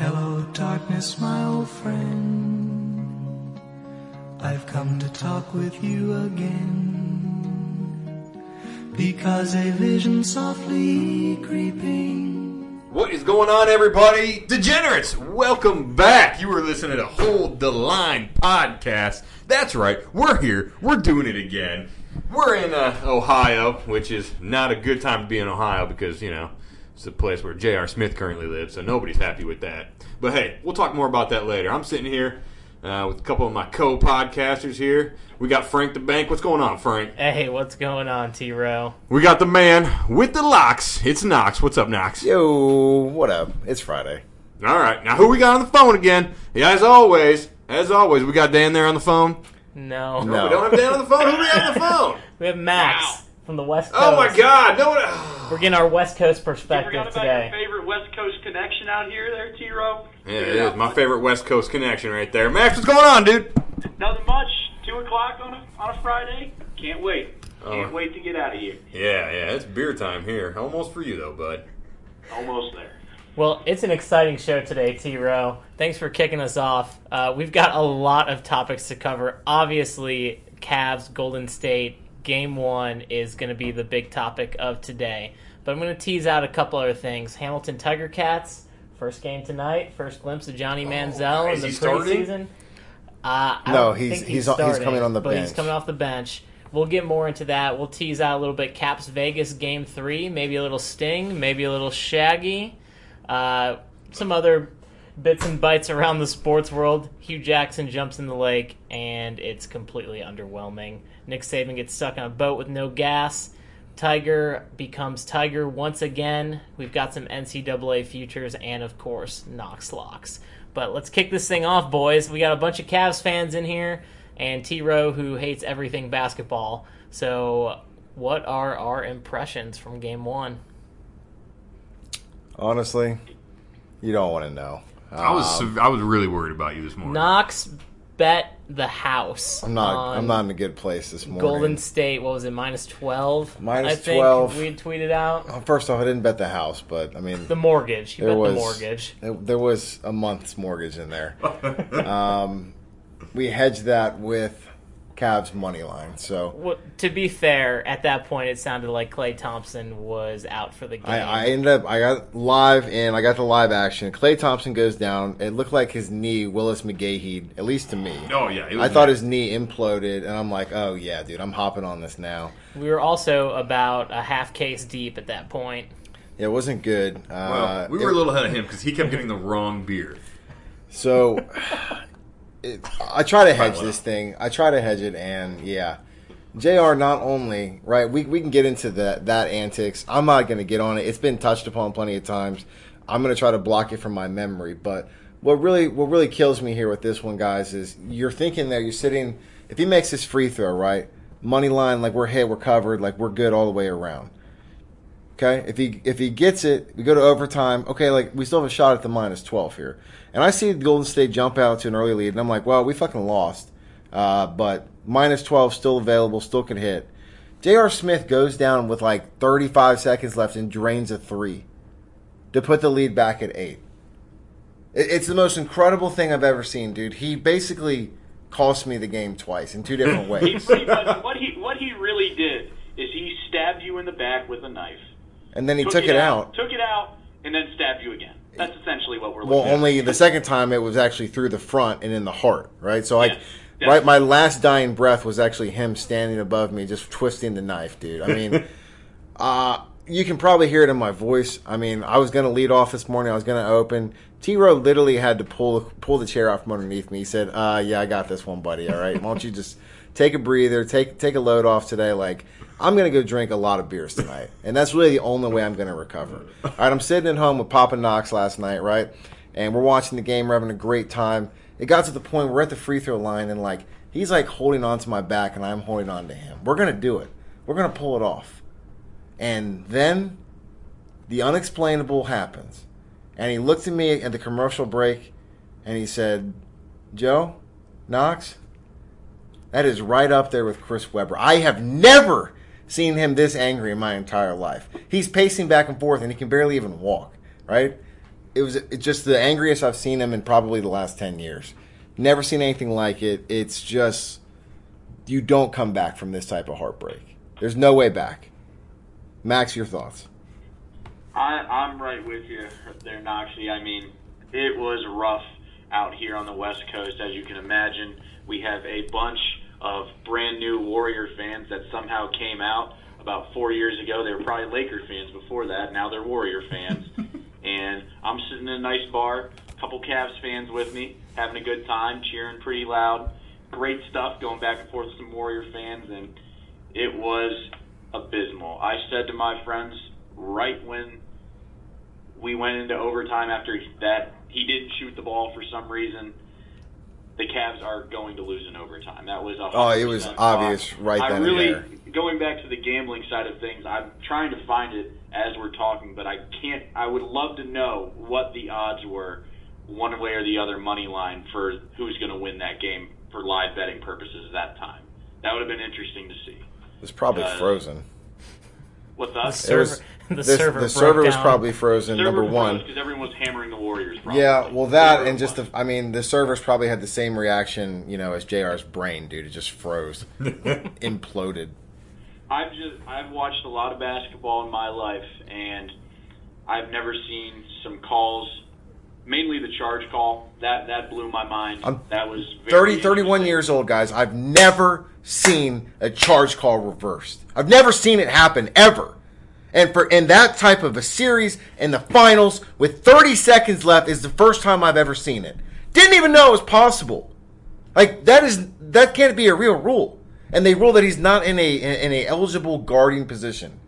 Hello, darkness, my old friend. I've come to talk with you again. Because a vision softly creeping. What is going on, everybody? Degenerates, welcome back. You are listening to Hold the Line podcast. That's right, we're here. We're doing it again. We're in uh, Ohio, which is not a good time to be in Ohio because, you know, it's the place where J.R. Smith currently lives, so nobody's happy with that. But hey, we'll talk more about that later. I'm sitting here uh, with a couple of my co podcasters here. We got Frank the Bank. What's going on, Frank? Hey, what's going on, T Row? We got the man with the locks. It's Knox. What's up, Knox? Yo, what up? It's Friday. All right, now who we got on the phone again? Yeah, as always, as always, we got Dan there on the phone. No. No. We don't have Dan on the phone. Who do we have on the phone? We have Max Wow. From the West Coast. Oh my God! No one. We're getting our West Coast You perspective forgot about today. your favorite West Coast connection out here, there, T Row? Yeah, it is my favorite West Coast connection right there. Max, what's going on, dude? Nothing much. Two o'clock on a on a Friday. Can't wait. Can't Oh. wait to get out of here. Yeah, yeah, it's beer time here. Almost for you though, bud. Almost there. Well, it's an exciting show today, T Row. Thanks for kicking us off. Uh, we've got a lot of topics to cover. Obviously, Cavs, Golden State, Game 1 is going to be the big topic of today. But I'm going to tease out a couple other things. Hamilton Tiger Cats, first game tonight, first glimpse of Johnny Manziel Oh, in the he starting? preseason. Uh, No, don't he's- he's on- he's coming on the but he's coming off the bench. We'll get more into that. We'll tease out a little bit. Caps Vegas game three, maybe a little Sting, maybe a little Shaggy, uh, some other bits and bites around the sports world. Hue Jackson jumps in the lake, and it's completely underwhelming. Nick Saban gets stuck on a boat with no gas. Tiger becomes Tiger once again. We've got some NCAA futures and, of course, Knox locks. But let's kick this thing off, boys. We got a bunch of Cavs fans in here, and T Row who hates everything basketball. So, what are our impressions from Game One? Honestly, you don't want to know. I was Um, I was really worried about you this morning. Knox bet the house. I'm not. I'm not in a good place this morning. Golden State. What was it? Minus twelve. Minus I think 12. We had tweeted out First off, I didn't bet the house, but I mean, the mortgage. You there bet was the mortgage. There, there was a month's mortgage in there. um, we hedged that with Cavs money line. So Well, to be fair, at that point, it sounded like Klay Thompson was out for the game. I, I ended up. I got live and I got the live action. Klay Thompson goes down. It looked like his knee, Willis McGahee, at least to me. Oh yeah, it was I thought his knee imploded, and I'm like, oh yeah, dude, I'm hopping on this now. we were also about a half case deep at that point. Yeah, it wasn't good. Uh, we were it- a little ahead of him because he kept getting the wrong beer. So it, I try to hedge this thing. I try to hedge it, and yeah, Jr. Not only right, we we can get into that that antics. I'm not going to get on it. It's been touched upon plenty of times. I'm going to try to block it from my memory. But what really what really kills me here with this one, guys, is you're thinking there. You're sitting. If he makes his free throw, right, money line, like we're hit, we're covered, like we're good all the way around. Okay, if he if he gets it, we go to overtime. Okay, like we still have a shot at the minus twelve here, and I see Golden State jump out to an early lead, and I'm like, well, we fucking lost, uh, but minus twelve still available, still can hit. J.R. Smith goes down with like 35 seconds left and drains a three to put the lead back at eight. It, it's the most incredible thing I've ever seen, dude. He basically cost me the game twice in two different ways, pretty much, what he what he really did is he stabbed you in the back with a knife. And then he took, it out. Took it out and then stabbed you again. That's essentially what we're Well, looking at. only the second time it was actually through the front and in the heart, right? So like, Yes, right, my last dying breath was actually him standing above me, just twisting the knife, dude. I mean, uh, you can probably hear it in my voice. I mean, I was gonna lead off this morning. I was gonna open. T. Row literally had to pull pull the chair out from underneath me. He said, "Uh, yeah, I got this one, buddy. All right, why don't you just take a breather, take take a load off today? Like, I'm gonna go drink a lot of beers tonight, and that's really the only way I'm gonna recover. All right, I'm sitting at home with Papa Knox last night, right, and we're watching the game. We're having a great time. It got to the point we're at the free throw line, and like he's like holding on to my back, and I'm holding on to him. We're gonna do it. We're gonna pull it off. And then the unexplainable happens. And he looked at me at the commercial break and he said, Joe, Knox, that is right up there with Chris Webber. I have never seen him this angry in my entire life. He's pacing back and forth and he can barely even walk, right? it was just the angriest I've seen him in probably the last ten years. Never seen anything like it. It's just you don't come back from this type of heartbreak. There's no way back. Max, your thoughts? I, I'm right with you there, Noxie. I mean, it was rough out here on the West Coast, as you can imagine. We have a bunch of brand new Warrior fans that somehow came out about four years ago. They were probably Laker fans before that. Now they're Warrior fans. and I'm sitting in a nice bar, a couple Cavs fans with me, having a good time, cheering pretty loud. Great stuff going back and forth with some Warrior fans, and it was abysmal. I said to my friends right when we went into overtime after that he didn't shoot the ball for some reason. The Cavs are going to lose in overtime. That was a Oh, it was 100% obvious right I then and really there. going back to the gambling side of things. I'm trying to find it as we're talking, but I can't. I would love to know what the odds were, one way or the other, money line for who's going to win that game for live betting purposes at that time. That would have been interesting to see. It's probably Uh, frozen. What's The that? It server, was, the, the, server, the broke server was down. probably frozen. number one. because everyone was hammering the Warriors. Probably. Yeah, well, that and just the, I mean, the servers probably had the same reaction, you know, as JR's brain, dude. It just froze, imploded. I've just I've watched a lot of basketball in my life, and I've never seen some calls. Mainly the charge call that that blew my mind. I'm that was 30, 31 years old, guys. I've never seen a charge call reversed. I've never seen it happen ever. And for in that type of a series in the finals with 30 seconds left is the first time I've ever seen it. Didn't even know it was possible. Like that is that can't be a real rule. And they rule that he's not in a in a eligible guarding position.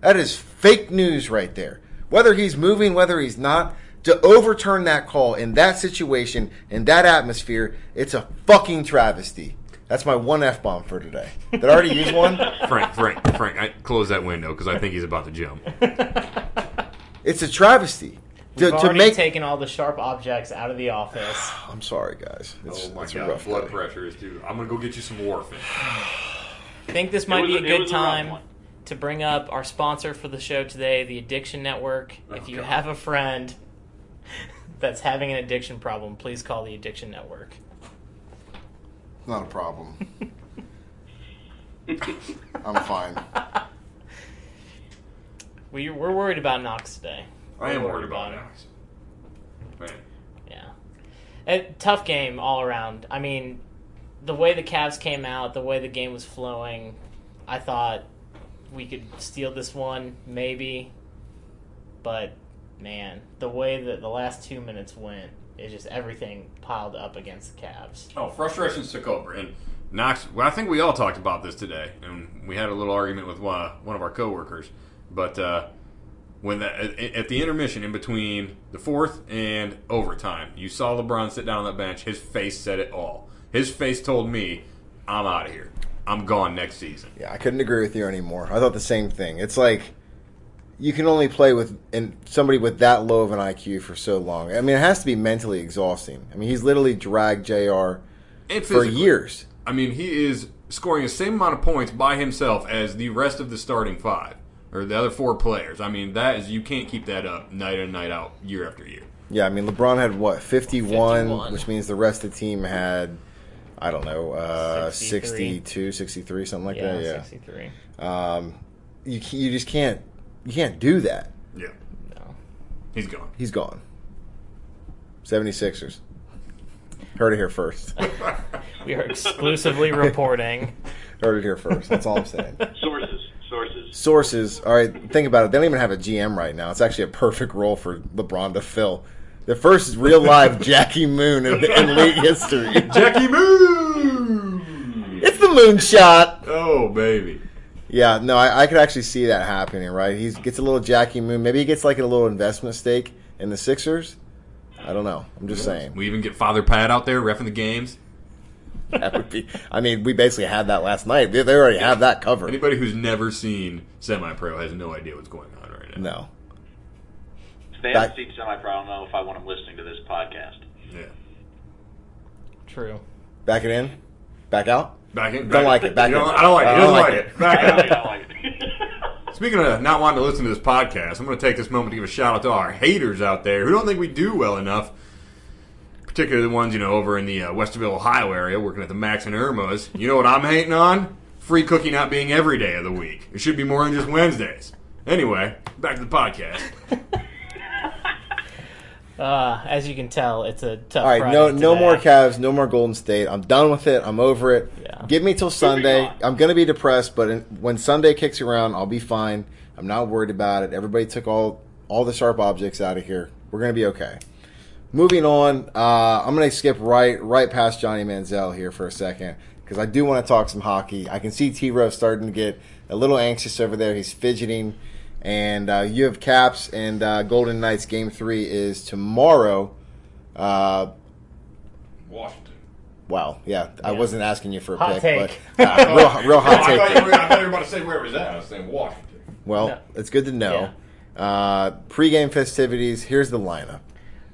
That is fake news right there. Whether he's moving, whether he's not, to overturn that call in that situation, in that atmosphere, it's a fucking travesty. That's my one F bomb for today. Did I already use one? Frank, Frank, Frank, I close that window because I think he's about to jump. It's a travesty. We've To, to already make. taken all the sharp objects out of the office. I'm sorry, guys. Oh it's, oh my it's a god, rough blood day. pressure is too. I'm gonna go get you some warfarin. I think this might be a a- good was a time to bring up our sponsor for the show today, the Addiction Network. if Oh, you God. have a friend that's having an addiction problem, please call the Addiction Network. Not a problem. I'm fine. We, we're worried about Knox today. I am We're worried about him. Alex. Man, Yeah. A tough game all around. I mean, the way the Cavs came out, the way the game was flowing, I thought we could steal this one, maybe. But, man, the way that the last two minutes went, is just everything piled up against the Cavs. oh, frustrations took over, and Knox. Well, I think we all talked about this today, and we had a little argument with one, one of our coworkers. But uh, when the, at, at the intermission in between the fourth and overtime, you saw LeBron sit down on that bench. His face said it all. His face told me, "I'm out of here. I'm gone next season." Yeah, I couldn't agree with you anymore. I thought the same thing. It's like you can only play with and somebody with that low of an IQ for so long. I mean, it has to be mentally exhausting. I mean, he's literally dragged JR And for years. I mean, he is scoring the same amount of points by himself as the rest of the starting five or the other four players. I mean, that is you can't keep that up night in night out, year after year. Yeah, I mean, LeBron had what 51, 51. which means the rest of the team had I don't know, uh, 63. 62, 63, something like Yeah, that. Yeah. 63. Um, you you just can't you can't do that. Yeah, No. he's gone. He's gone. 76ers. Heard it here first. We are exclusively reporting. Heard it here first. That's all I'm saying. Sources, sources. Sources. All right, think about it. They don't even have a GM right now. It's actually a perfect role for LeBron to fill. The first real live Jackie Moon in, in league history. Jackie Moon. It's the moonshot. Oh baby. Yeah, no, I, I could actually see that happening. Right? He gets a little Jackie Moon. Maybe he gets like a little investment stake in the Sixers. I don't know. I'm just saying. We even get Father Pat out there refing the games. That would be. I mean, we basically had that last night. They, they already have that covered. Anybody who's never seen semi-pro has no idea what's going on right now. No. If they Back- haven't seen semi-pro, I don't know if I want them listening to this podcast. Yeah. True. Back it in. Back out. Back in. Don't like it, back in. I don't like it. I He don't like like it. it. Back I don't like it. Speaking of not wanting to listen to this podcast, I'm going to take this moment to give a shout out to our haters out there who don't think we do well enough. Particularly the ones you know over in the uh, Westerville, Ohio area, working at the Max and Irma's. You know what I'm hating on? Free cookie not being every day of the week. It should be more than just Wednesdays. Anyway, back to the podcast. Uh, as you can tell, it's a tough. All right, Friday no, no more Cavs, no more Golden State. I'm done with it. I'm over it. Yeah. Give me till Sunday. I'm going to be depressed, but in, when Sunday kicks around, I'll be fine. I'm not worried about it. Everybody took all all the sharp objects out of here. We're going to be okay. Moving on, uh, I'm going to skip right right past Johnny Manziel here for a second because I do want to talk some hockey. I can see T Rose starting to get a little anxious over there. He's fidgeting. And uh, you have Caps and uh, Golden Knights. Game three is tomorrow. Uh, Washington. Wow, yeah, I Yeah. wasn't asking you for a Hot pick, take. but uh, real, real hot I, thought take. you were, I thought you were about to say where it was at. I was saying Washington. Well, No. it's good to know. Uh, pre-game festivities. Here's the lineup.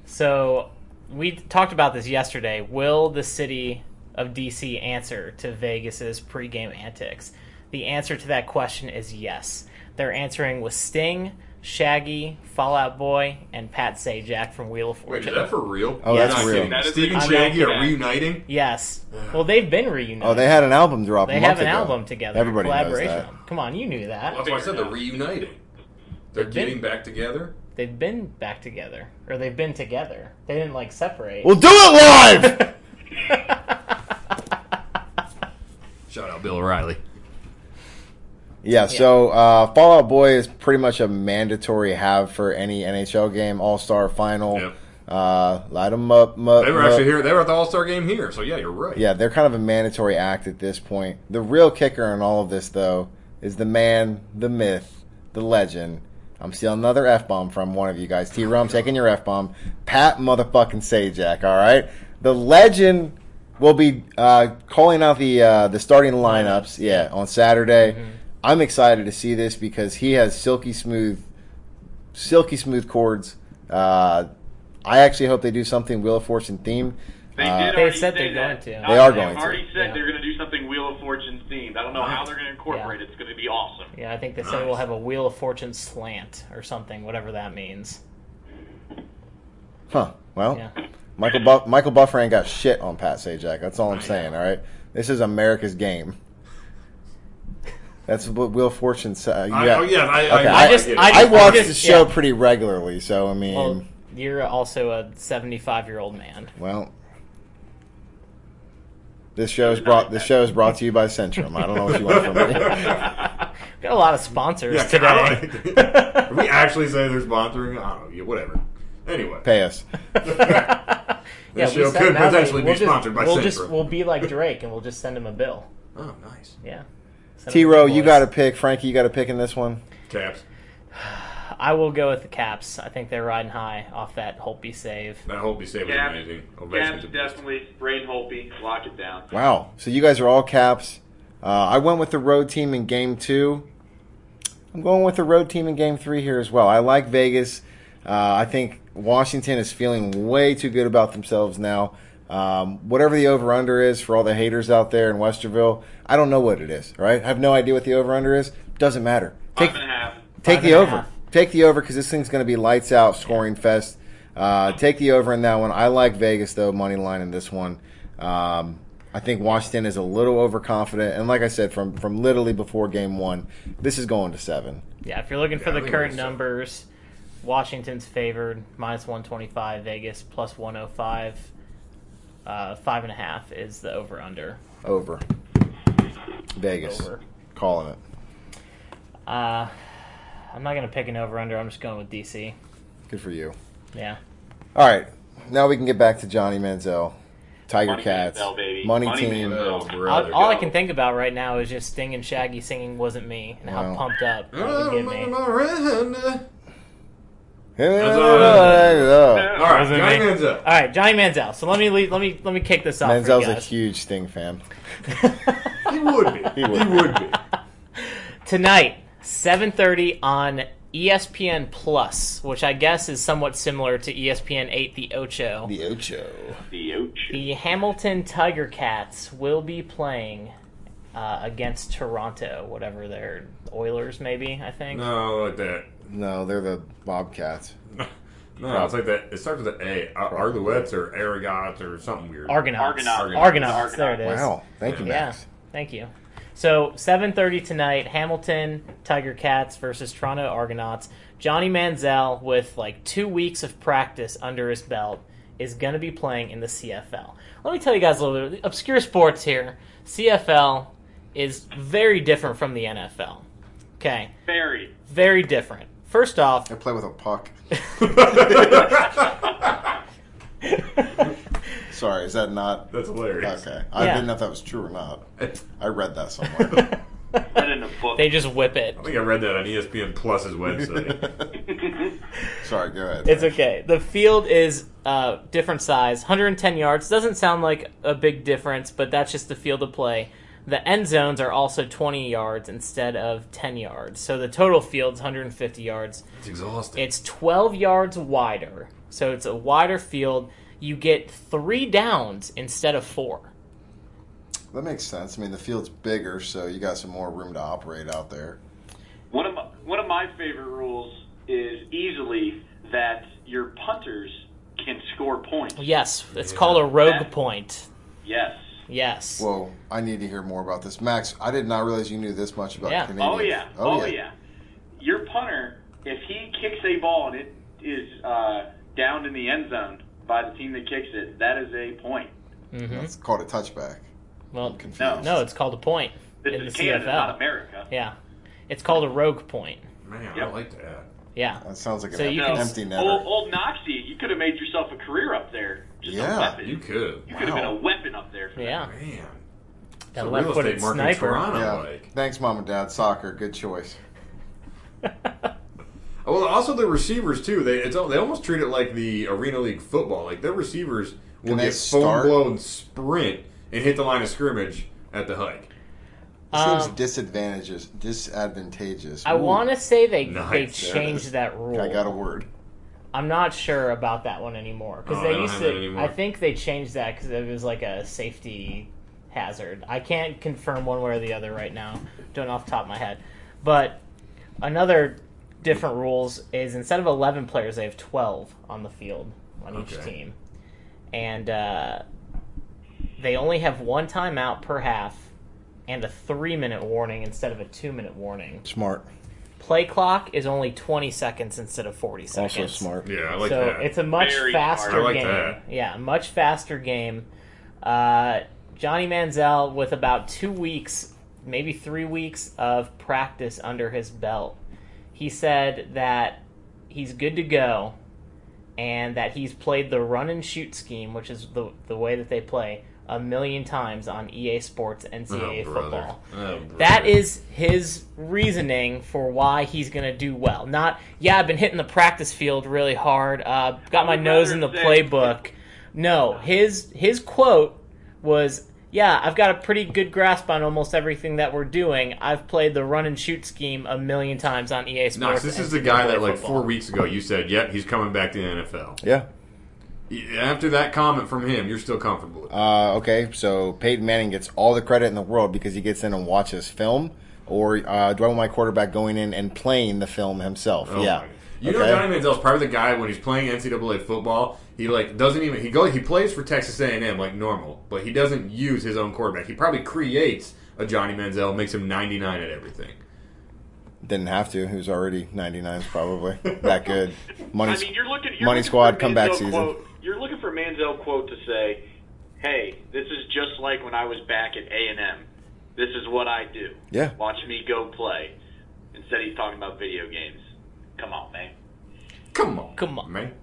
So we talked about this yesterday. Will the city of DC answer to Vegas's pregame antics? The answer to that question is yes. They're answering with Sting, Shaggy, Fall Out Boy, and Pat Sajak from Wheel of Fortune. Wait, Fortune. is that for real? Oh, You're that's not real. kidding. That is Steve and a- Shaggy I'm are not reuniting. yes. Well, they've been reunited. Oh, they had an album drop. They have an ago. album together. Everybody knows that. Come on, you knew that. That's why I said they're reuniting. They're They've been- getting back together. They've been back together, or they've been together. They didn't like separate. We'll do it live. Shout out Bill O'Reilly. Yeah. So uh, Fall Out Boy is pretty much a mandatory have for any NHL game. All Star Final. Yep. Uh, light them up. mu- They were mu- actually here. They were at the All Star game here. So yeah, you're right. Yeah, they're kind of a mandatory act at this point. The real kicker in all of this, though, is the man, the myth, the legend. I'm stealing another F bomb from one of you guys. T Rum taking your F bomb. Pat motherfucking Sajak, all right? The legend will be uh, calling out the uh, the starting lineups, yeah, on Saturday. I'm excited to see this because he has silky smooth, silky smooth chords. Uh, I actually hope they do something Wheel of Fortune themed. They Uh, did They already said say they're that. going to. They are they've going to. already said Yeah. they're going to do something Wheel of Fortune themed. I don't know how they're going to incorporate it. It's going to be awesome. Yeah, I think they said we'll have a Wheel of Fortune slant or something, whatever that means. Huh. Well, Yeah. Michael Buff- Michael Buffer ain't got shit on Pat Sajak. That's all I'm saying. All right. This is America's game. That's what Wheel of Fortune said. I, yeah. oh, yeah. I, Okay, I, I just- get it. I I watch just- the show yeah. pretty regularly, so I mean, Well, you're also a 75 year old man. well, this show is brought. This show is brought to you by Centrum. I don't know what you want from me. Got a lot of sponsors Yeah, today. Did we actually say they're sponsoring? I don't know. Yeah, whatever. Anyway. Pay us. This we show send could them out, potentially be we'll just- sponsored by we'll Centrum. just we'll be like Drake and we'll just send him a bill. Oh, nice. Yeah. Send T Row, you got to pick. Frankie, you got to pick in this one. Caps. I will go with the Caps. I think they're riding high off that Holtby save. That Holtby save was Caps, amazing. Caps definitely. Brain Holtby, lock it down. Wow. So you guys are all caps. Uh, I went with the road team in game two. I'm going with the road team in game three here as well. I like Vegas. Uh, I think Washington is feeling way too good about themselves now. Um, whatever the over under is for all the haters out there in Westerville, I don't know what it is, right? I have no idea what the over under is. Doesn't matter. Take, Five and a half. take Five the over. half. Take the over because this thing's going to be lights out scoring fest. Uh, take the over in that one. I like Vegas though money line in this one. Um, I think Washington is a little overconfident, and like I said, from from literally before game one, this is going to seven. Yeah, if you're looking for Yeah, I the current numbers, Washington's favored minus 125, Vegas plus 105. Uh, five and a half is the over under. Over. Vegas Over. calling it. Uh, I'm not gonna pick an over under. I'm just going with DC. Good for you. Yeah. All right, now we can get back to Johnny Manziel, Tiger Money Cats, Manziel, baby. money, Money team. Manziel. Oh, All, all I can think about right now is just Sting and Shaggy singing "Wasn't Me" and how Wow. pumped up that Oh, would get me. Miranda. All all right. All right, Wasn't Johnny me. Manziel. All right, Johnny Manziel. So let me lead, let me let me kick this off. for you Manziel's a guys. huge Sting fan. He would be. He would. would, be. tonight 7.30 on espn plus which i guess is somewhat similar to espn 8 the ocho The Ocho. The Ocho. the hamilton tiger cats will be playing uh, against Toronto, whatever they're Oilers, maybe I think. No, like that. No, they're the Bobcats. No, it's like that. It starts with an A. Ar- Arlouettes or Arrogats or something weird. Argonauts. Argonauts. Argonauts. There it is. Wow, thank you, Yeah. Max. Thank you. So 7:30 tonight, Hamilton Tiger Cats versus Toronto Argonauts. Johnny Manziel, with like two weeks of practice under his belt, is going to be playing in the CFL. Let me tell you guys a little bit obscure sports here. CFL is very different from the NFL. Okay, Very. very different. First off, I play with a puck. Sorry, is that not That's hilarious. okay? I Yeah. didn't know if that was true or not. I I read that somewhere. Read in a book. they just whip it. I think I read that on ESPN Plus's website. Sorry, go ahead. It's okay. The field is uh, different size, 110 yards. Doesn't sound like a big difference, but that's just the field of play. The end zones are also 20 yards instead of 10 yards. So the total field's 150 yards. It's exhausting. It's 12 yards wider. So it's a wider field. You get three downs instead of four. That makes sense. I mean, the field's bigger, so you got some more room to operate out there. One of my, one of my favorite rules is easily that your punters can score points. Yes, it's Yeah. called a rogue That- point. Yes. Yes. Whoa, I need to hear more about this. Max, I did not realize you knew this much about Yeah. Canadian. Oh yeah. Oh, yeah. yeah. Your punter, if he kicks a ball and it is uh, down in the end zone by the team that kicks it, that is a point. hmm That's called a touchback. Well, I'm confused. No. no, it's called a point This in the Canada, CFL. not America. Yeah. It's called a rogue point. Man, I like that. Yeah. That sounds like an So you empty, can- empty netter. Old, old Noxie, you could have made yourself a career up there. Just Yeah, a weapon. You could. You could have been a weapon up there. For Yeah. Man. That a left real footed estate market in sniper. Toronto, yeah. like. Thanks, mom and dad. Soccer, good choice. Oh, Well, also the receivers too. They it's, they almost treat it like the Arena League football. Like their receivers will Can they get foam blown sprint and hit the line of scrimmage at the hike. It Um, seems disadvantageous. Disadvantageous. I want to say they Nice, they changed that rule. I got a word. I'm not sure about that one anymore because Oh, they they don't used have to. that. I think they changed that because it was like a safety hazard. I can't confirm one way or the other right now. Don't off the top of my head, but another different rules is instead of 11 players, they have 12 on the field on each team, and uh, they only have one timeout per half and a three minute warning instead of a two minute warning. Smart. Play clock is only 20 seconds instead of 40 seconds. Also smart. Yeah, I like that. so that. it's a much Very faster. I like game. that. Yeah, much faster game. Uh, Johnny Manziel with about two weeks, maybe three weeks of practice under his belt. He said that he's good to go, and that he's played the run and shoot scheme, which is the the way that they play, a million times on EA Sports NCAA oh, football. Oh. That is his reasoning for why he's going to do well. Not, yeah, I've been hitting the practice field really hard. Uh, got my nose in the say- playbook. No, his his quote was, "Yeah, I've got a pretty good grasp on almost everything that we're doing. I've played the run and shoot scheme a million times on EA Sports." Knox, this is the guy that like football. four weeks ago you said, "Yep, he's coming back to the NFL." Yeah. After that comment from him, you're still comfortable. Uh, okay, so Peyton Manning gets all the credit in the world because he gets in and watches film, or uh, do I want my quarterback going in and playing the film himself? Oh yeah. my- You know Okay. Johnny Manziel's probably the guy when he's playing NCAA football. He like doesn't even he go he plays for Texas A&M like normal, but he doesn't use his own quarterback. He probably creates a Johnny Manziel, makes him 99 at everything. Didn't have to. He was already 99s probably. that good. Money, I mean, you're looking. You're money looking squad for a comeback season. Quote, you're looking for a Manziel quote to say, "Hey, this is just like when I was back at A and M. This is what I do. Yeah. Watch me go play." Instead, he's talking about video games. Come on, man. Come on, Come on. man.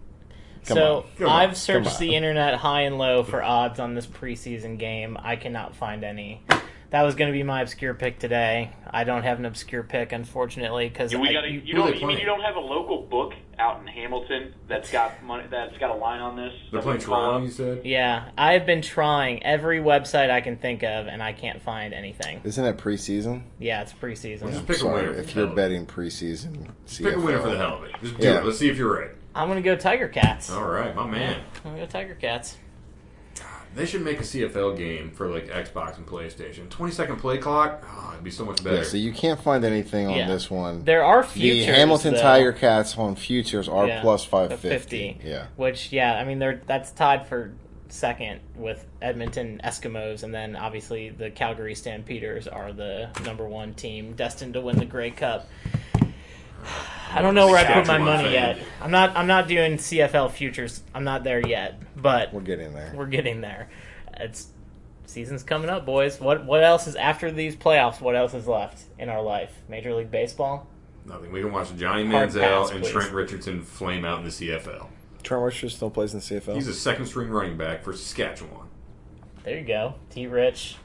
Come so on. Come. I've searched the internet high and low for odds on this preseason game. I cannot find any. That was going to be my obscure pick today. I don't have an obscure pick, unfortunately, because We gotta, you, you don't. You mean you don't have a local book out in Hamilton that's got money that's got a line on this? They're playing we can call Toronto. You said. yeah, I've been trying every website I can think of, and I can't find anything. Isn't it preseason? Yeah, it's preseason. Just pick a Sorry, winner. if you're betting preseason, pick a winner CFL. for the uh, hell of it. Just do Yeah. it. Let's see if you're right. I'm going to go Tiger Cats. All right, my man. I'm going to go Tiger Cats. They should make a CFL game for like Xbox and PlayStation. Twenty second play clock. Oh, it'd be so much better. Yeah, so you can't find anything on Yeah. this one. There are the. Hamilton though. Tiger Cats on futures are Yeah, plus the 550. Yeah. Which, yeah, I mean, they're that's tied for second with Edmonton Eskimos, and then obviously the Calgary Stampeders are the number one team destined to win the Grey Cup. I don't know where I put my money fan. yet. I'm not. I'm not doing CFL futures. I'm not there yet, but We're getting there. we're getting there. It's season's coming up, boys. What what else is after these playoffs? What else is left in our life? Major League Baseball. Nothing. We can watch Johnny Hard Manziel pass, and please. Trent Richardson flame out in the CFL. Trent Richardson still plays in the CFL. He's a second string running back for Saskatchewan. There you go. T. Rich.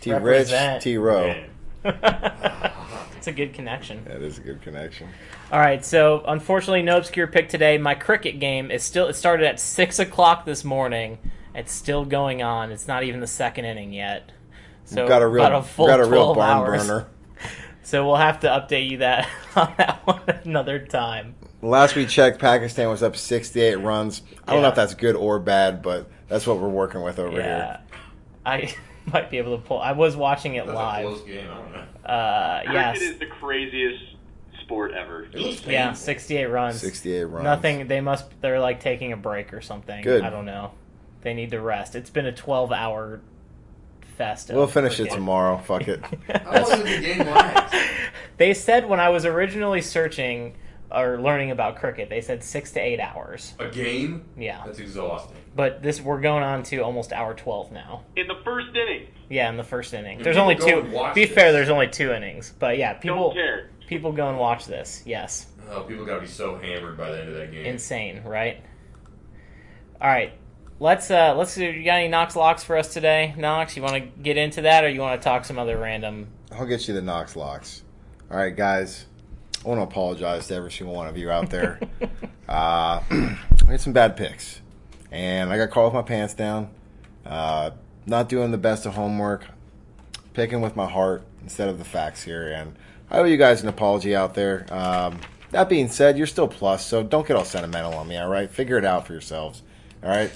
T. Rich, represent. T. Rowe. Man. It's a good connection. That is a good connection. All right, so unfortunately, no obscure pick today. My cricket game is still. It started at six o'clock this morning. It's still going on. It's not even the second inning yet. So got a real, about a full got a real 12 barn hours. burner. So we'll have to update you that on that one another time. Last we checked, Pakistan was up 68 runs. I don't know if that's good or bad, but that's what we're working with over Yeah, I might be able to pull. I was watching it That's a live. close game. I don't know. Uh, Cricket yes, is the craziest sport ever. Yeah, sixty-eight runs. 68 runs. Nothing. They must. They're like taking a break or something. Good. I don't know. They need to rest. It's been a twelve-hour fest. We'll finish it tomorrow. Fuck it. How long did the game last? They said when I was originally searching or learning about cricket, they said six to eight hours. A game? Yeah, That's exhausting. but this we're going on to almost hour twelve now. In the first inning, Yeah, in the first inning. And There's only two. Be this. fair, there's only two innings. But yeah, people don't care. people go and watch this. Yes, Oh, people got to be so hammered by the end of that game. insane, right? All right. Let's uh let's do you got any Knox locks for us today? Knox, you want to get into that or you want to talk some other random I'll get you the Knox locks. All right, guys. I want to apologize to every single one of you out there. uh, I had some bad picks, and I got caught with my pants down. Uh, not doing the best of homework, picking with my heart instead of the facts here, and I owe you guys an apology out there. Um, that being said, you're still plus, so don't get all sentimental on me. All right, figure it out for yourselves. All right,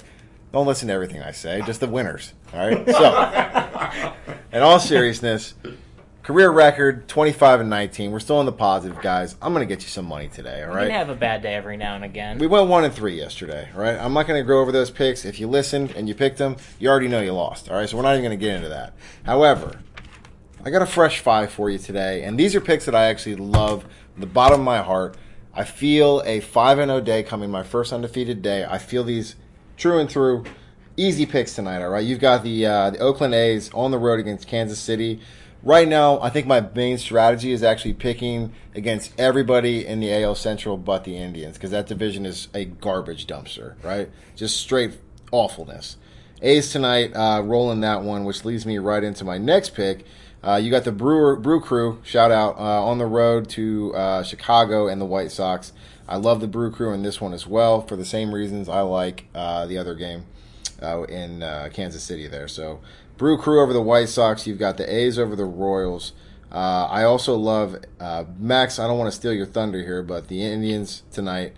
don't listen to everything I say, just the winners. All right, so in all seriousness, career record 25 and 19. We're still in the positive, guys. I'm gonna get you some money today. all right? You can have a bad day every now and again. We went one and three yesterday, all right? I'm not going to go over those picks. If you listened and you picked them, you already know you lost, all right? So we're not even going to get into that. However, I got a fresh five for you today, and these are picks that I actually love from the bottom of my heart. I feel a 5 and 0 day coming, my first undefeated day. I feel these true and through. Easy picks tonight, all right? You've got the uh, the Oakland A's on the road against Kansas City. Right now, I think my main strategy is actually picking against everybody in the AL Central but the Indians because that division is a garbage dumpster, right? Just straight awfulness. A's tonight, uh, rolling that one, which leads me right into my next pick. Uh, you got the Brewer Brew Crew, shout out uh, on the road to uh, Chicago and the White Sox. I love the Brew Crew in this one as well for the same reasons I like uh, the other game uh, in Kansas City there. So Brew Crew over the White Sox. You've got the A's over the Royals. Uh, I also love uh, Max. I don't want to steal your thunder here, but the Indians tonight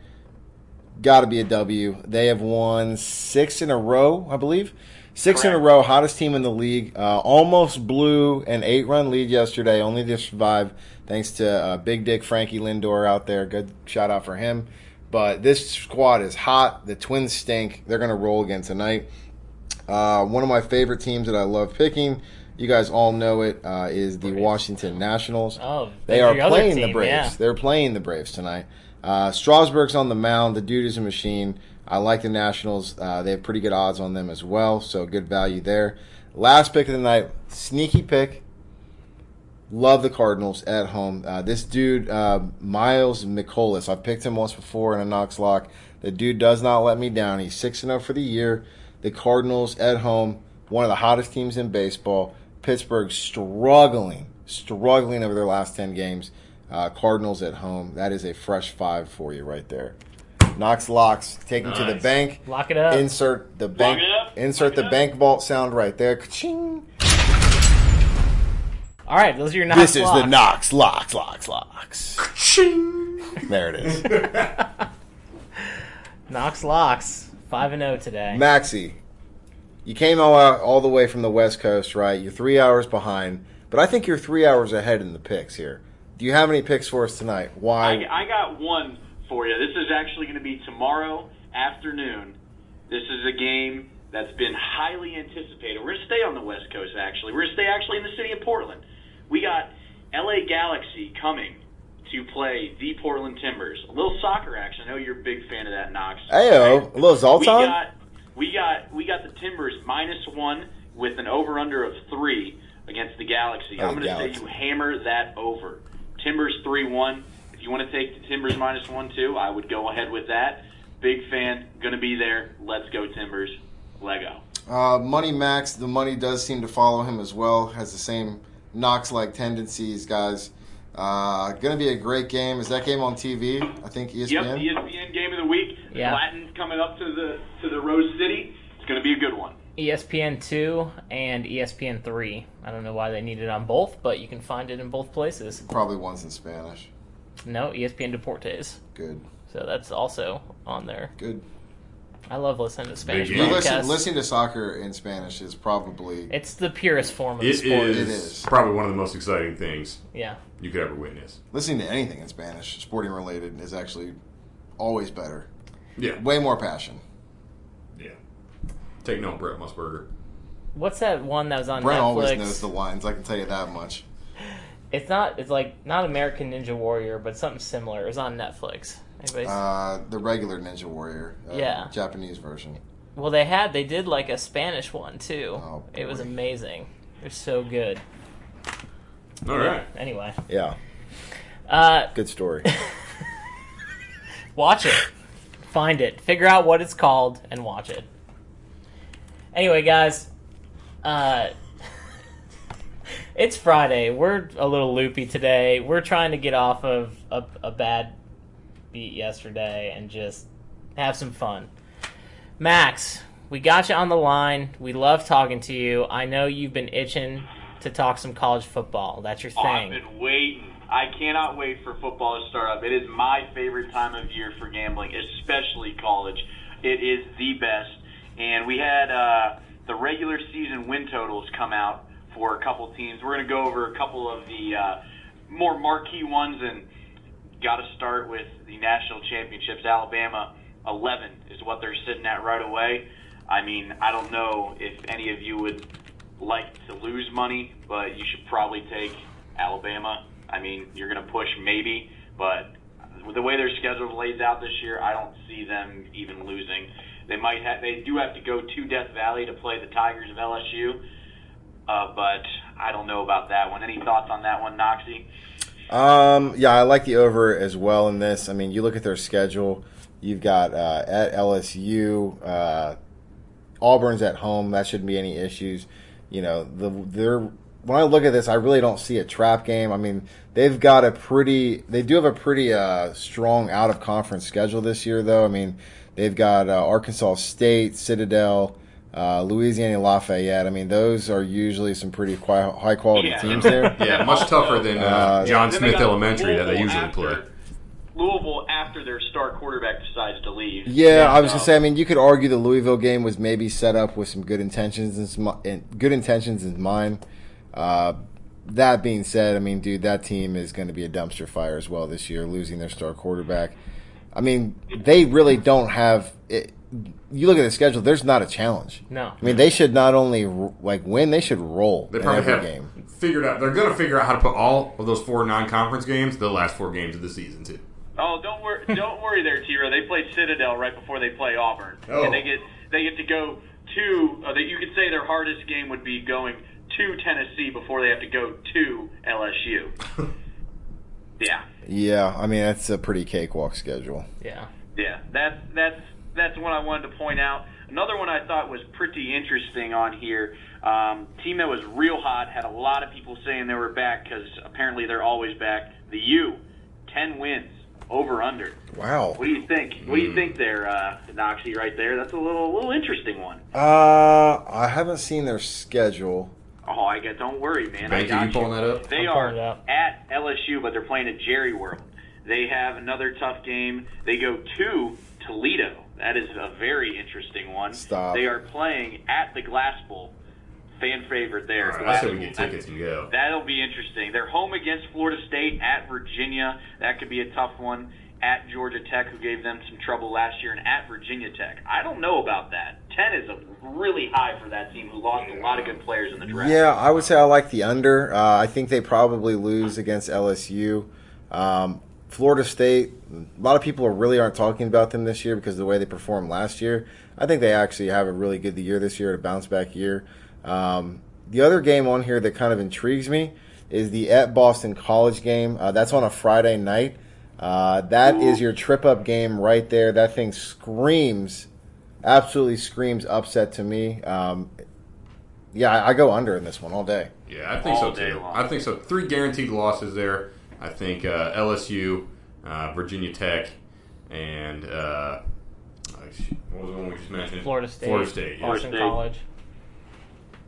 got to be a W. They have won six in a row, I believe. Six in a row, hottest team in the league. Uh, almost blew an eight-run lead yesterday, only to survive thanks to uh, Big Dick Frankie Lindor out there. Good shout out for him. But this squad is hot. The Twins stink. They're going to roll again tonight. Uh, one of my favorite teams that I love picking, you guys all know it, uh, is the Washington Nationals. Oh, they are playing the Braves. yeah. They're playing the Braves tonight. Uh, Strasburg's on the mound. The dude is a machine. I like the Nationals. Uh, they have pretty good odds on them as well, so good value there. Last pick of the night, sneaky pick. Love the Cardinals at home. Uh, this dude, uh, Miles Mikolas, I've picked him once before in a Knox lock. The dude does not let me down. He's 6 0 for the year. The Cardinals at home, one of the hottest teams in baseball. Pittsburgh struggling, struggling over their last 10 games. Uh, Cardinals at home. That is a fresh five for you right there. Knox locks, take him to the bank. Lock it up. Insert the bank. it up. Insert Lock the it up. bank vault sound right there. Ka-ching. All right, those are your Knox This is the locks. Knox locks, locks, locks. There it is. Knox locks. Five and zero today. Maxi, you came all out all the way from the West Coast, right? You're three hours behind, but I think you're three hours ahead in the picks here. Do you have any picks for us tonight? Why? I, I got one for you. This is actually going to be tomorrow afternoon. This is a game that's been highly anticipated. We're going to stay on the West Coast, actually. We're going to stay actually in the city of Portland. We got LA Galaxy coming to play the Portland Timbers. A little soccer action. I know you're a big fan of that, Knox. Ayo, a little We got we got we got the Timbers minus one with an over under of three against the Galaxy. Oh, I'm going to say you hammer that over. Timbers three one. If you want to take the Timbers minus one too, I would go ahead with that. Big fan, going to be there. Let's go Timbers. Lego. Uh, Money Max, the money does seem to follow him as well. Has the same Knox like tendencies, guys. Uh, gonna be a great game. Is that game on TV? I think ESPN. Yep, ESPN game of the week. Yeah. Latin coming up to the to the Rose City. It's going to be a good one. ESPN two and ESPN three. I don't know why they need it on both, but you can find it in both places. Probably one's in Spanish. No, ESPN Deportes. Good, So that's also on there. good. I love listening to Spanish game. You podcasts. listen, listening to soccer in Spanish is probably It's the purest form of the It sport. is, It is. probably one of the most exciting things Yeah. you could ever witness. listening to anything in Spanish, sporting related, is actually always better. Yeah, Way more passion. yeah. Take note, Brent Musburger. What's that one that was on Brent Netflix? always knows the lines. I can tell you that much. It's not. It's like not American Ninja Warrior, but something similar. It was on Netflix. Anyways, Uh, the regular Ninja Warrior, uh, Yeah. Japanese version. well, they had they did like a Spanish one too. Oh, it was amazing. It was so good. All right. Anyway, Yeah, uh, good story. watch it, find it, figure out what it's called, and watch it. Anyway, guys, uh, it's Friday. We're a little loopy today. We're trying to get off of a, a bad beat yesterday and just have some fun. Max, we got you on the line. We love talking to you. I know you've been itching to talk some college football. That's your Oh, I've thing. been waiting. I cannot wait for football to start up. It is my favorite time of year for gambling, especially college. It is the best. And we had uh, the regular season win totals come out for a couple teams. We're going to go over a couple of the uh, more marquee ones and got to start with the national championships. Alabama 11 is what they're sitting at right away. I mean, I don't know if any of you would like to lose money, but you should probably take Alabama. I mean, you're going to push maybe, but the way their schedule lays out this year, I don't see them even losing. They might have, they do have to go to Death Valley to play the Tigers of LSU, uh, but I don't know about that one. Any thoughts on that one, Noxie? Um, yeah, I like the over as well in this. I mean, you look at their schedule. You've got uh, at LSU, uh, Auburn's at home. That shouldn't be any issues. You know, the they're when I look at this, I really don't see a trap game. I mean, they've got a pretty, they do have a pretty uh, strong out of conference schedule this year, though. I mean, they've got uh, Arkansas State, Citadel, uh, Louisiana Lafayette. I mean, those are usually some pretty qui- high quality Yeah. teams there. Yeah, much tougher than uh, Uh, John Then they Smith got Elementary that they usually after- play. Louisville after their star quarterback decides to leave. Yeah, I was So- gonna say. I mean, you could argue the Louisville game was maybe set up with some good intentions in some, in, good intentions in mind. Uh, that being said, I mean, dude, that team is going to be a dumpster fire as well this year, losing their star quarterback. I mean, they really don't have. It, you look at the schedule. There's not a challenge. No. I mean, they should not only like win, they should roll They in probably every have game. figured out. They're going to figure out how to put all of those four non-conference games the last four games of the season too. Oh, don't worry, don't worry there, Tiro. They play Citadel right before they play Auburn, Oh. and they get they get to go to. Uh, that you could say their hardest game would be going to Tennessee before they have to go to LSU. yeah, Yeah, I mean that's a pretty cakewalk schedule. Yeah. yeah. That's that's that's one I wanted to point out. Another one I thought was pretty interesting on here. Um, team that was real hot had a lot of people saying they were back because apparently they're always back. The U, ten wins over under. Wow. What do you think? What do you think there, uh, Noxie, right there? That's a little, little interesting one. Uh, I haven't seen their schedule. Oh, I get. Don't worry, man. I Banky, got you pulling that up? They I'm are up. at LSU, but they're playing at Jerry World. They have another tough game. They go to Toledo. That is a very interesting one. Stop. They are playing at the Glass Bowl. Fan favorite there. Right, I say we get tickets and go. That'll be interesting. They're home against Florida State at Virginia. That could be a tough one. At Georgia Tech, who gave them some trouble last year, and at Virginia Tech. I don't know about that. Ten is a really high for that team, who lost a lot of good players in the draft. Yeah, I would say I like the under. Uh, I think they probably lose against LSU. Um, Florida State, a lot of people really aren't talking about them this year because of the way they performed last year. I think they actually have a really good year this year, a bounce back year. Um, the other game on here that kind of intrigues me is the at Boston College game. Uh, that's on a Friday night. Uh, that is your trip up game right there. That thing screams, absolutely screams upset to me. Um, yeah, I, I go under in this one all day. Yeah, I think All so too. long. I think so. Three guaranteed losses there. I think uh, LSU, uh, Virginia Tech, and uh, what was the one we just mentioned? Florida State, Florida State. Yeah. Boston State. College.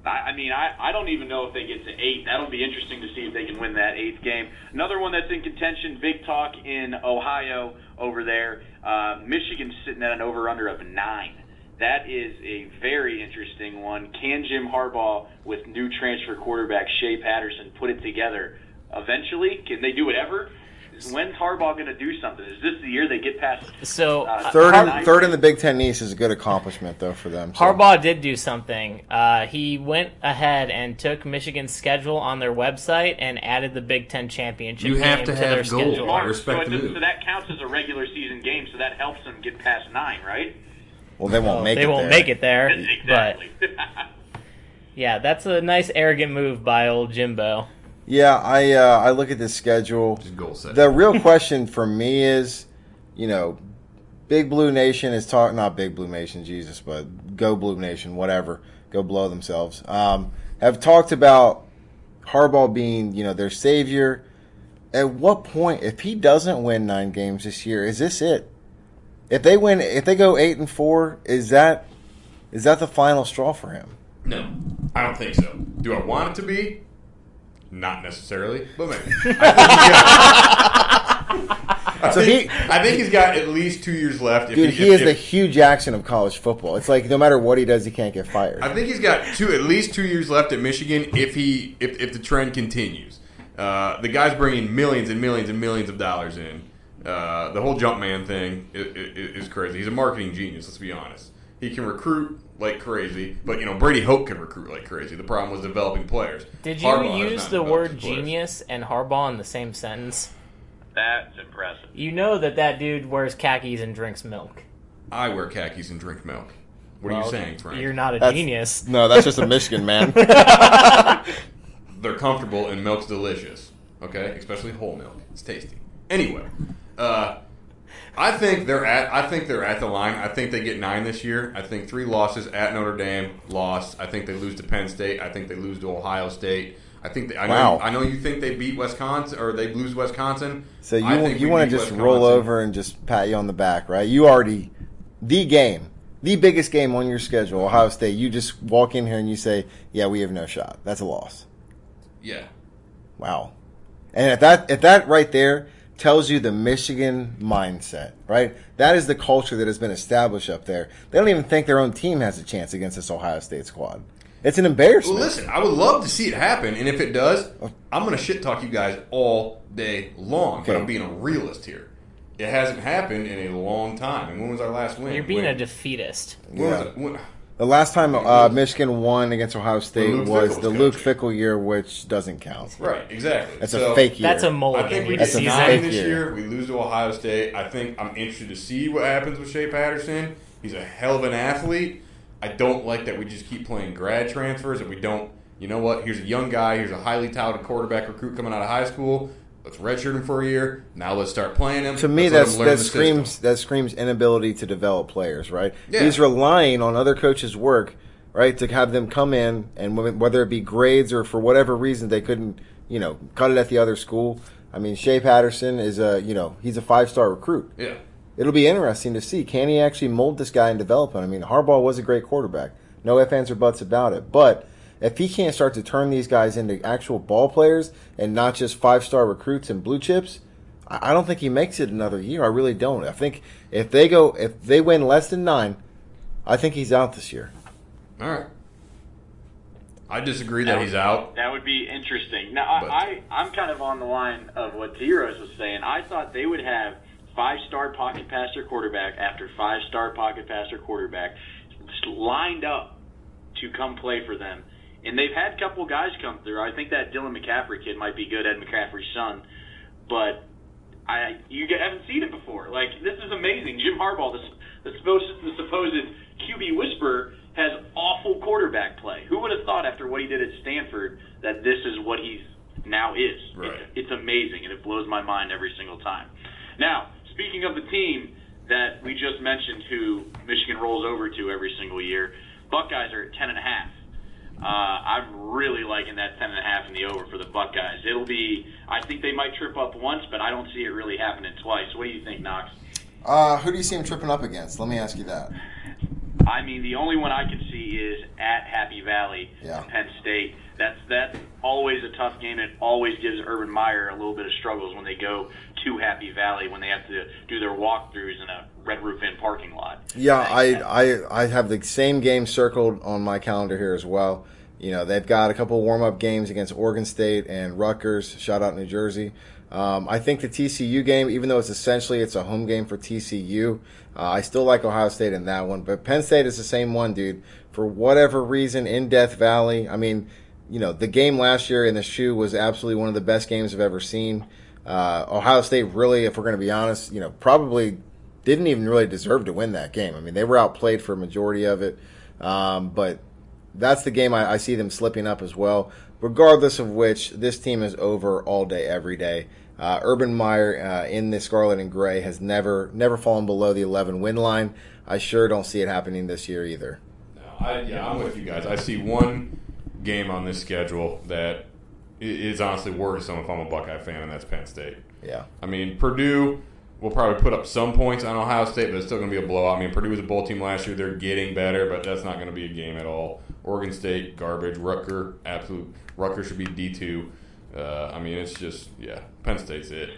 I, I mean, I, I don't even know if they get to eight. That'll be interesting to see if they can win that eighth game. Another one that's in contention, big talk in Ohio over there. Uh, Michigan's sitting at an over/under of nine. That is a very interesting one. Can Jim Harbaugh, with new transfer quarterback Shea Patterson, put it together eventually? Can they do it ever? When's Harbaugh going to do something? Is this the year they get past? So Uh, Third Har- in, third in the Big Ten East is a good accomplishment though for them. so. Harbaugh did do something. Uh, he went ahead and took Michigan's schedule on their website and added the Big Ten championship. You have game to to have their gold. schedule. I respect so, the it- move. so that counts as a regular season game, so that helps them get past nine, right? Well, they won't make it they it. won't there. make it there, exactly. but yeah, that's a nice arrogant move by old Jimbo. Yeah, I uh, I look at this schedule. Just goal set. The real question for me is, you know, Big Blue Nation is talking not Big Blue Nation, Jesus, but Go Blue Nation, whatever, go blow themselves. Um, have talked about Harbaugh being, you know, their savior. At what point, if he doesn't win nine games this year, is this it? If they win, if they go eight and four, is that is that the final straw for him? No, I don't think so. Do I want it to be? Not necessarily, but maybe. I So think, he- I think he's got at least two years left. If Dude, if- he is if- the Hue Jackson of college football. It's like no matter what he does, he can't get fired. I think he's got two, at least two years left at Michigan if he if, if the trend continues. Uh, the guy's bringing millions and millions and millions of dollars in. Uh, the whole Jumpman thing is, is crazy. He's a marketing genius. Let's be honest. He can recruit like crazy, but you know Brady Hoke can recruit like crazy. The problem was developing players. Did you Harbaugh use the word genius and Harbaugh in the same sentence? That's impressive. You know that that dude wears khakis and drinks milk. I wear khakis and drink milk. What are you saying, Frank? You're not a That's- genius. no, that's just a Michigan man. they're comfortable and milk's delicious. Okay, especially whole milk. It's tasty. Anyway, uh, I think they're at. I think they're at the line. I think they get nine this year. I think three losses at Notre Dame, lost. I think they lose to Penn State. I think they lose to Ohio State. I think they, I know. Wow. I know you think they beat Wisconsin or they lose Wisconsin. So you I think you want to just Wisconsin. roll over and just pat you on the back, right? You already the game, the biggest game on your schedule, Ohio State. You just walk in here and you say, "Yeah, we have no shot." That's a loss. Yeah, Wow. And if that if that right there tells you the Michigan mindset, right? That is the culture that has been established up there. They don't even think their own team has a chance against this Ohio State squad. It's an embarrassment. Well, listen, I would love to see it happen, and if it does, oh. I'm going to shit talk you guys all day long. But I'm being a realist here. It hasn't happened in a long time. And when was our last win? You're being when, a defeatist. when was Yeah. It? When- The last time uh, Michigan won against Ohio State Luke was Fickell's the Luke coaching. Fickell year, which doesn't count. right, exactly. That's So, a fake year. That's a mulligan. I think we each get That's nine this year. year. We lose to Ohio State. I think I'm interested to see what happens with Shea Patterson. He's a hell of an athlete. I don't like that we just keep playing grad transfers and we don't. You know what? Here's a young guy. Here's a highly talented quarterback recruit coming out of high school. Let's redshirt him for a year. Now let's start playing him. To me, Let's that's that screams system. that screams inability to develop players. Right? Yeah. He's relying on other coaches' work, right, to have them come in and whether it be grades or for whatever reason they couldn't, you know, cut it at the other school. I mean, Shea Patterson is a you know he's a five star recruit. Yeah. It'll be interesting to see can he actually mold this guy and develop him. I mean, Harbaugh was a great quarterback, no ifs ands or buts about it. But if he can't start to turn these guys into actual ball players and not just five star recruits and blue chips, I I don't think he makes it another year. I really don't. I think if they go, if they win less than nine, I think he's out this year. All right. I disagree that he's out. That would be interesting. Now, But- I, I, I'm kind of on the line of what T Rose was saying. I thought they would have five star pocket passer quarterback after five star pocket passer quarterback lined up to come play for them. And they've had a couple guys come through. I think that Dylan McCaffrey kid might be good, Ed McCaffrey's son. But I you haven't seen it before. Like this is amazing. Jim Harbaugh, the, the supposed the supposed QB whisperer, has awful quarterback play. Who would have thought after what he did at Stanford that this is what he's now is? Right. It's, it's amazing, and it blows my mind every single time. Now, speaking of the team that we just mentioned, who Michigan rolls over to every single year, Buckeyes are at ten and a half. Uh, I'm really liking that ten and a half in the over for the Buckeyes. It'll be. I think they might trip up once, but I don't see it really happening twice. What do you think, Knox? Uh, who do you see him tripping up against? Let me ask you that. I mean, the only one I can see is at Happy Valley, Yeah. Penn State. That's that's always a tough game. It always gives Urban Meyer a little bit of struggles when they go to Happy Valley when they have to do their walkthroughs in a Red Roof Inn parking lot. Yeah, I, I I have the same game circled on my calendar here as well. You know, they've got a couple warm up games against Oregon State and Rutgers. Shout out New Jersey. Um, I think the TCU game, even though it's essentially it's a home game for TCU, uh, I still like Ohio State in that one. But Penn State is the same one, dude. For whatever reason, in Death Valley, I mean, you know, the game last year in the shoe was absolutely one of the best games I've ever seen. Uh, Ohio State really, if we're going to be honest, you know, probably didn't even really deserve to win that game. I mean, they were outplayed for a majority of it, um, but that's the game I, I see them slipping up as well. Regardless of which, this team is over all day, every day. Uh, Urban Meyer uh, in the scarlet and gray has never never fallen below the 11 win line. I sure don't see it happening this year either. No, I, yeah, I'm with you guys. I see one game on this schedule that is honestly worrisome if I'm a Buckeye fan, and that's Penn State. Yeah, I mean, Purdue will probably put up some points on Ohio State, but it's still going to be a blowout. I mean, Purdue was a bowl team last year; they're getting better, but that's not going to be a game at all. Oregon State, garbage. Rucker, absolute. Rutgers should be D two. Uh, I mean, it's just yeah, Penn State's it.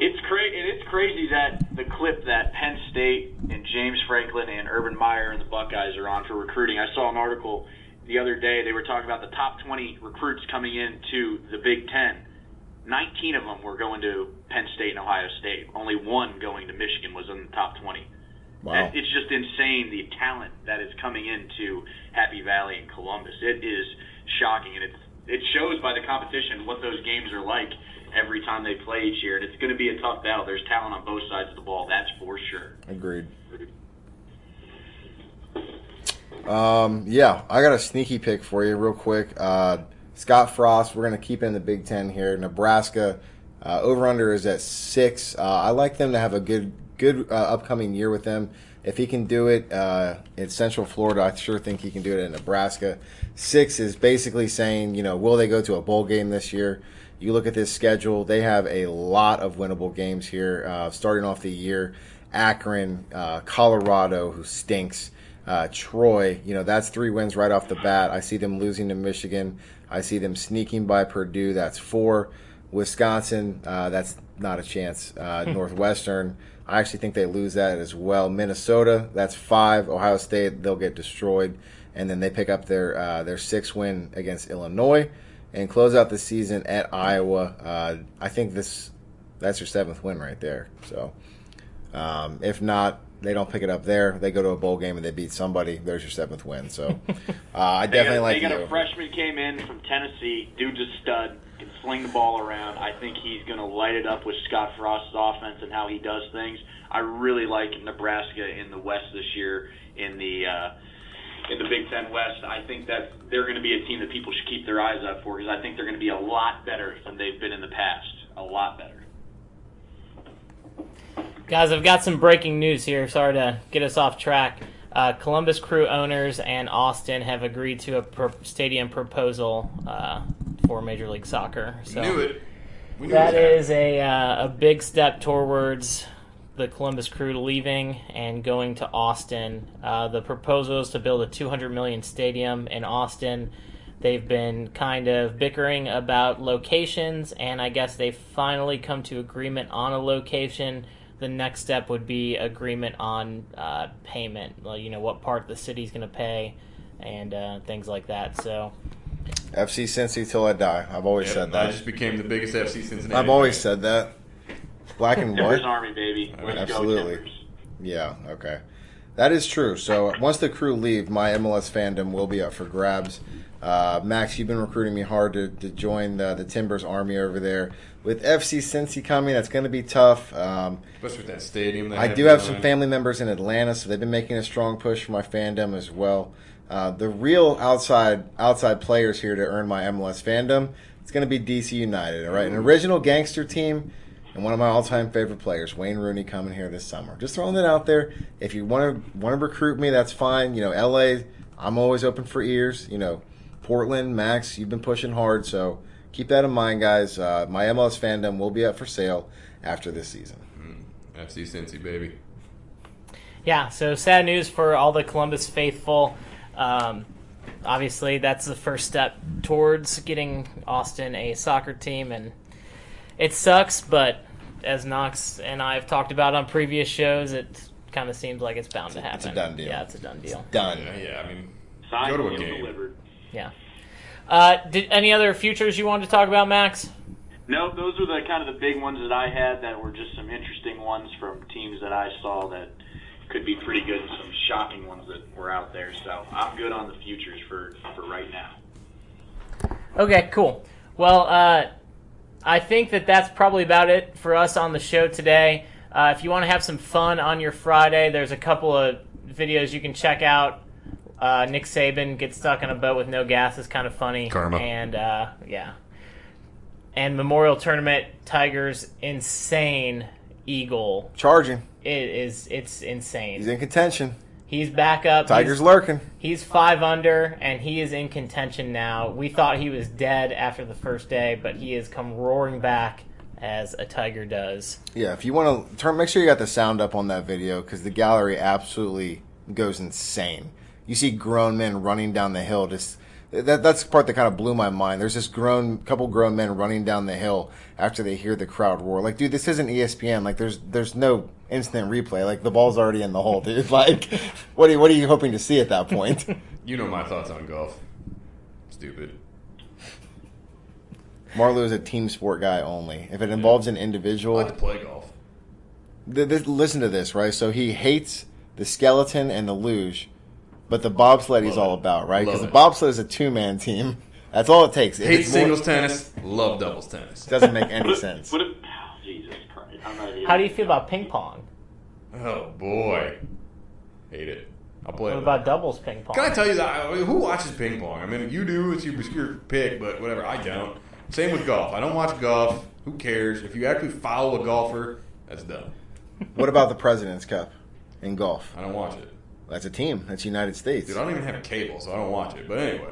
It's crazy. It's crazy that the clip that Penn State and James Franklin and Urban Meyer and the Buckeyes are on for recruiting. I saw an article the other day. They were talking about the top 20 recruits coming into the Big Ten. 19 of them were going to Penn State and Ohio State. Only one going to Michigan was in the top 20. wow. That- It's just insane the talent that is coming into Happy Valley and Columbus. It is shocking, and it's it shows by the competition what those games are like every time they play each year. And it's going to be a tough battle. There's talent on both sides of the ball, that's for sure. Agreed. Um, yeah, I got a sneaky pick for you, real quick. Uh, Scott Frost, we're going to keep in the Big Ten here. Nebraska, uh, over under is at six. Uh, I like them to have a good, good uh, upcoming year with them. If he can do it uh, in Central Florida, I sure think he can do it in Nebraska. Six is basically saying, you know, will they go to a bowl game this year? You look at this schedule; they have a lot of winnable games here, uh, starting off the year. Akron, Colorado, who stinks. Uh, Troy, you know, that's three wins right off the bat. I see them losing to Michigan. I see them sneaking by Purdue. That's four. Wisconsin, uh, that's not a chance. Uh, Northwestern, I actually think they lose that as well. Minnesota, that's five. Ohio State, they'll get destroyed. And then they pick up their uh, their six win against Illinois and close out the season at Iowa. Uh, I think this that's your seventh win right there. So um, if not, they don't pick it up there. They go to a bowl game and they beat somebody. There's your seventh win. So uh, I definitely got, like they got the a freshman came in from Tennessee, dude's a stud, can sling the ball around. I think he's going to light it up with Scott Frost's offense and how he does things. I really like Nebraska in the West this year in the uh, in the Big Ten West. I think that they're going to be a team that people should keep their eyes out for because I think they're going to be a lot better than they've been in the past. A lot better. Guys, I've got some breaking news here. Sorry to get us off track. Uh, Columbus Crew owners and Austin have agreed to a pro- stadium proposal uh, for Major League Soccer. So Knew it. We knew that it was a uh, a big step towards the Columbus Crew leaving and going to Austin. Uh, the proposal is to build a 200 million stadium in Austin. They've been kind of bickering about locations, and I guess they finally come to agreement on a location. The next step would be agreement on uh, payment, well, you know, what part the city's going to pay, and uh, things like that. So, FC Cincy till I die. I've always Yep, said that. I just became the biggest FC Cincinnati. I've always fan. said that. Black and Timbers white. Army, baby. Let's Absolutely. Yeah, okay. That is true. So once the crew leave, my MLS fandom will be up for grabs. Uh, Max, you've been recruiting me hard to, to join the, the Timbers Army over there. With FC Cincy coming, that's going to be tough. Um, Especially with that stadium. I do have some family members in Atlanta, so they've been making a strong push for my fandom as well. Uh, the real outside outside players here to earn my MLS fandom, it's going to be DC United. All right, an original gangster team, and one of my all-time favorite players, Wayne Rooney, coming here this summer. Just throwing that out there. If you want to want to recruit me, that's fine. You know, LA, I'm always open for ears. You know, Portland, Max, you've been pushing hard, so keep that in mind, guys. Uh, my MLS fandom will be up for sale after this season. FC Cincy, baby. yeah, so sad news for all the Columbus faithful. Um, obviously, that's the first step towards getting Austin a soccer team, and it sucks, but as Knox and I have talked about on previous shows, it kind of seems like it's bound to happen. it's a done deal. Yeah, it's a done deal. Done. Yeah, yeah. I mean, Signed, Go to a game. delivered. Yeah. Uh, did any other futures you wanted to talk about, Max? No, those were the kind of the big ones that I had that were just some interesting ones from teams that I saw that could be pretty good and some shocking ones that were out there. So I'm good on the futures for, for right now. Okay, cool. Well, uh, I think that that's probably about it for us on the show today. Uh, if you want to have some fun on your Friday, there's a couple of videos you can check out. Uh, Nick Saban gets stuck on a boat with no gas is kind of funny. Karma. And uh, yeah. And Memorial Tournament Tigers insane eagle. Charging. It is it's insane. He's in contention. He's back up. Tigers He's- lurking. He's five under, and he is in contention now. We thought he was dead after the first day, but he has come roaring back as a tiger does. Yeah, if you want to turn, make sure you got the sound up on that video because the gallery absolutely goes insane. You see grown men running down the hill. Just that, that's the part that kind of blew my mind. There's this grown couple grown men running down the hill after they hear the crowd roar. Like, dude, this isn't ESPN. Like, there's there's no instant replay. Like, the ball's already in the hole, dude. Like, what are you, what are you hoping to see at that point? you know my thoughts on golf. Stupid. Marlo is a team sport guy only. If it involves an I individual, like to play golf. th- th- listen to this, right? So he hates the skeleton and the luge, but the bobsled he's all about, right? Because the bobsled is a two man team. That's all it takes. If Hate it's more- singles tennis. Love doubles tennis. doesn't make any sense. But if, oh, Jesus Christ. I'm not even How do you feel about ping pong? Oh boy, hate it. I'll play. What it. about doubles ping pong? Can I tell you that? I mean, who watches ping pong? I mean, if you do. It's your obscure pick, but whatever. I don't. Same with golf. I don't watch golf. Who cares? If you actually follow a golfer, that's dumb. What about the President's Cup in golf? I don't watch it. That's a team. That's United States. Dude, I don't even have a cable, so I don't watch it. But anyway,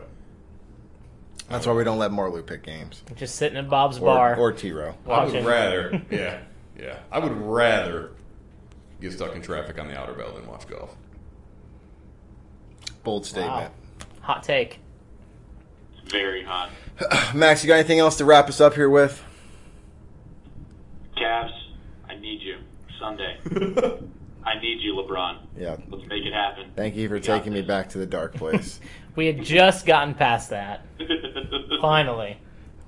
That's why we don't let Marlo pick games Just sitting in Bob's or, bar. or T Row. I would rather. Yeah, yeah. I would rather get stuck in traffic on the outer belt than watch golf. Bold statement. Hot take. Very hot. Max, you got anything else to wrap us up here with? Cavs, I need you. Sunday. I need you, LeBron. Yeah. Let's make it happen. Thank you for We taking me back to the dark place. We had just gotten past that. Finally.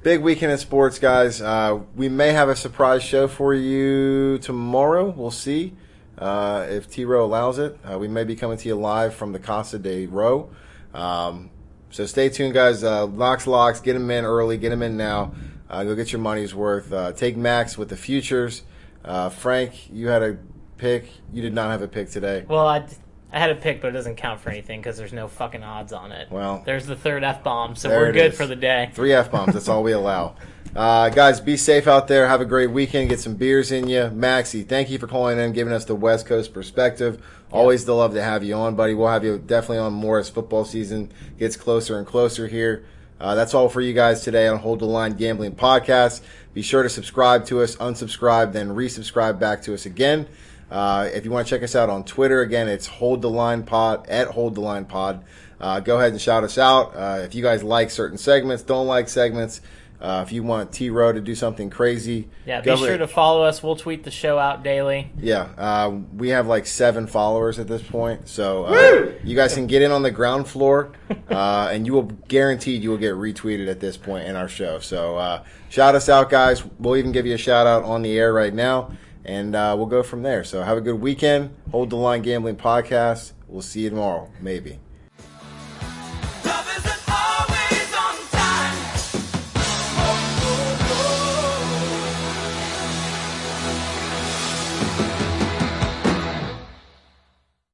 Big weekend in sports, guys. Uh, we may have a surprise show for you tomorrow. We'll see uh, if T Row allows it. Uh, we may be coming to you live from the Casa de Row. Um, so stay tuned, guys. Uh, locks, locks. Get them in early. Get them in now. Uh, go get your money's worth. Uh, take Max with the futures. Uh, Frank, you had a pick. You did not have a pick today. Well, I, I had a pick, but it doesn't count for anything because there's no fucking odds on it. Well, There's the third F bomb, so we're good is. for the day. Three F bombs. That's all we allow. Uh, guys, be safe out there. Have a great weekend. Get some beers in you. Maxie, thank you for calling in, giving us the West Coast perspective. Always the love to have you on, buddy. We'll have you definitely on more as football season gets closer and closer here. Uh, that's all for you guys today on Hold the Line Gambling Podcast. Be sure to subscribe to us, unsubscribe, then resubscribe back to us again. Uh, if you want to check us out on Twitter, again, it's Hold the Line Pod at Hold the Line Pod. Uh, go ahead and shout us out. Uh, if you guys like certain segments, don't like segments. Uh, if you want T Row to do something crazy, Yeah, be go sure ahead- to follow us. We'll tweet the show out daily. Yeah, uh, we have like seven followers at this point, so uh, you guys can get in on the ground floor, uh, and you will guaranteed you will get retweeted at this point in our show. So uh, shout us out, guys. We'll even give you a shout out on the air right now, and uh, we'll go from there. So have a good weekend. Hold the line gambling podcast. We'll see you tomorrow, maybe.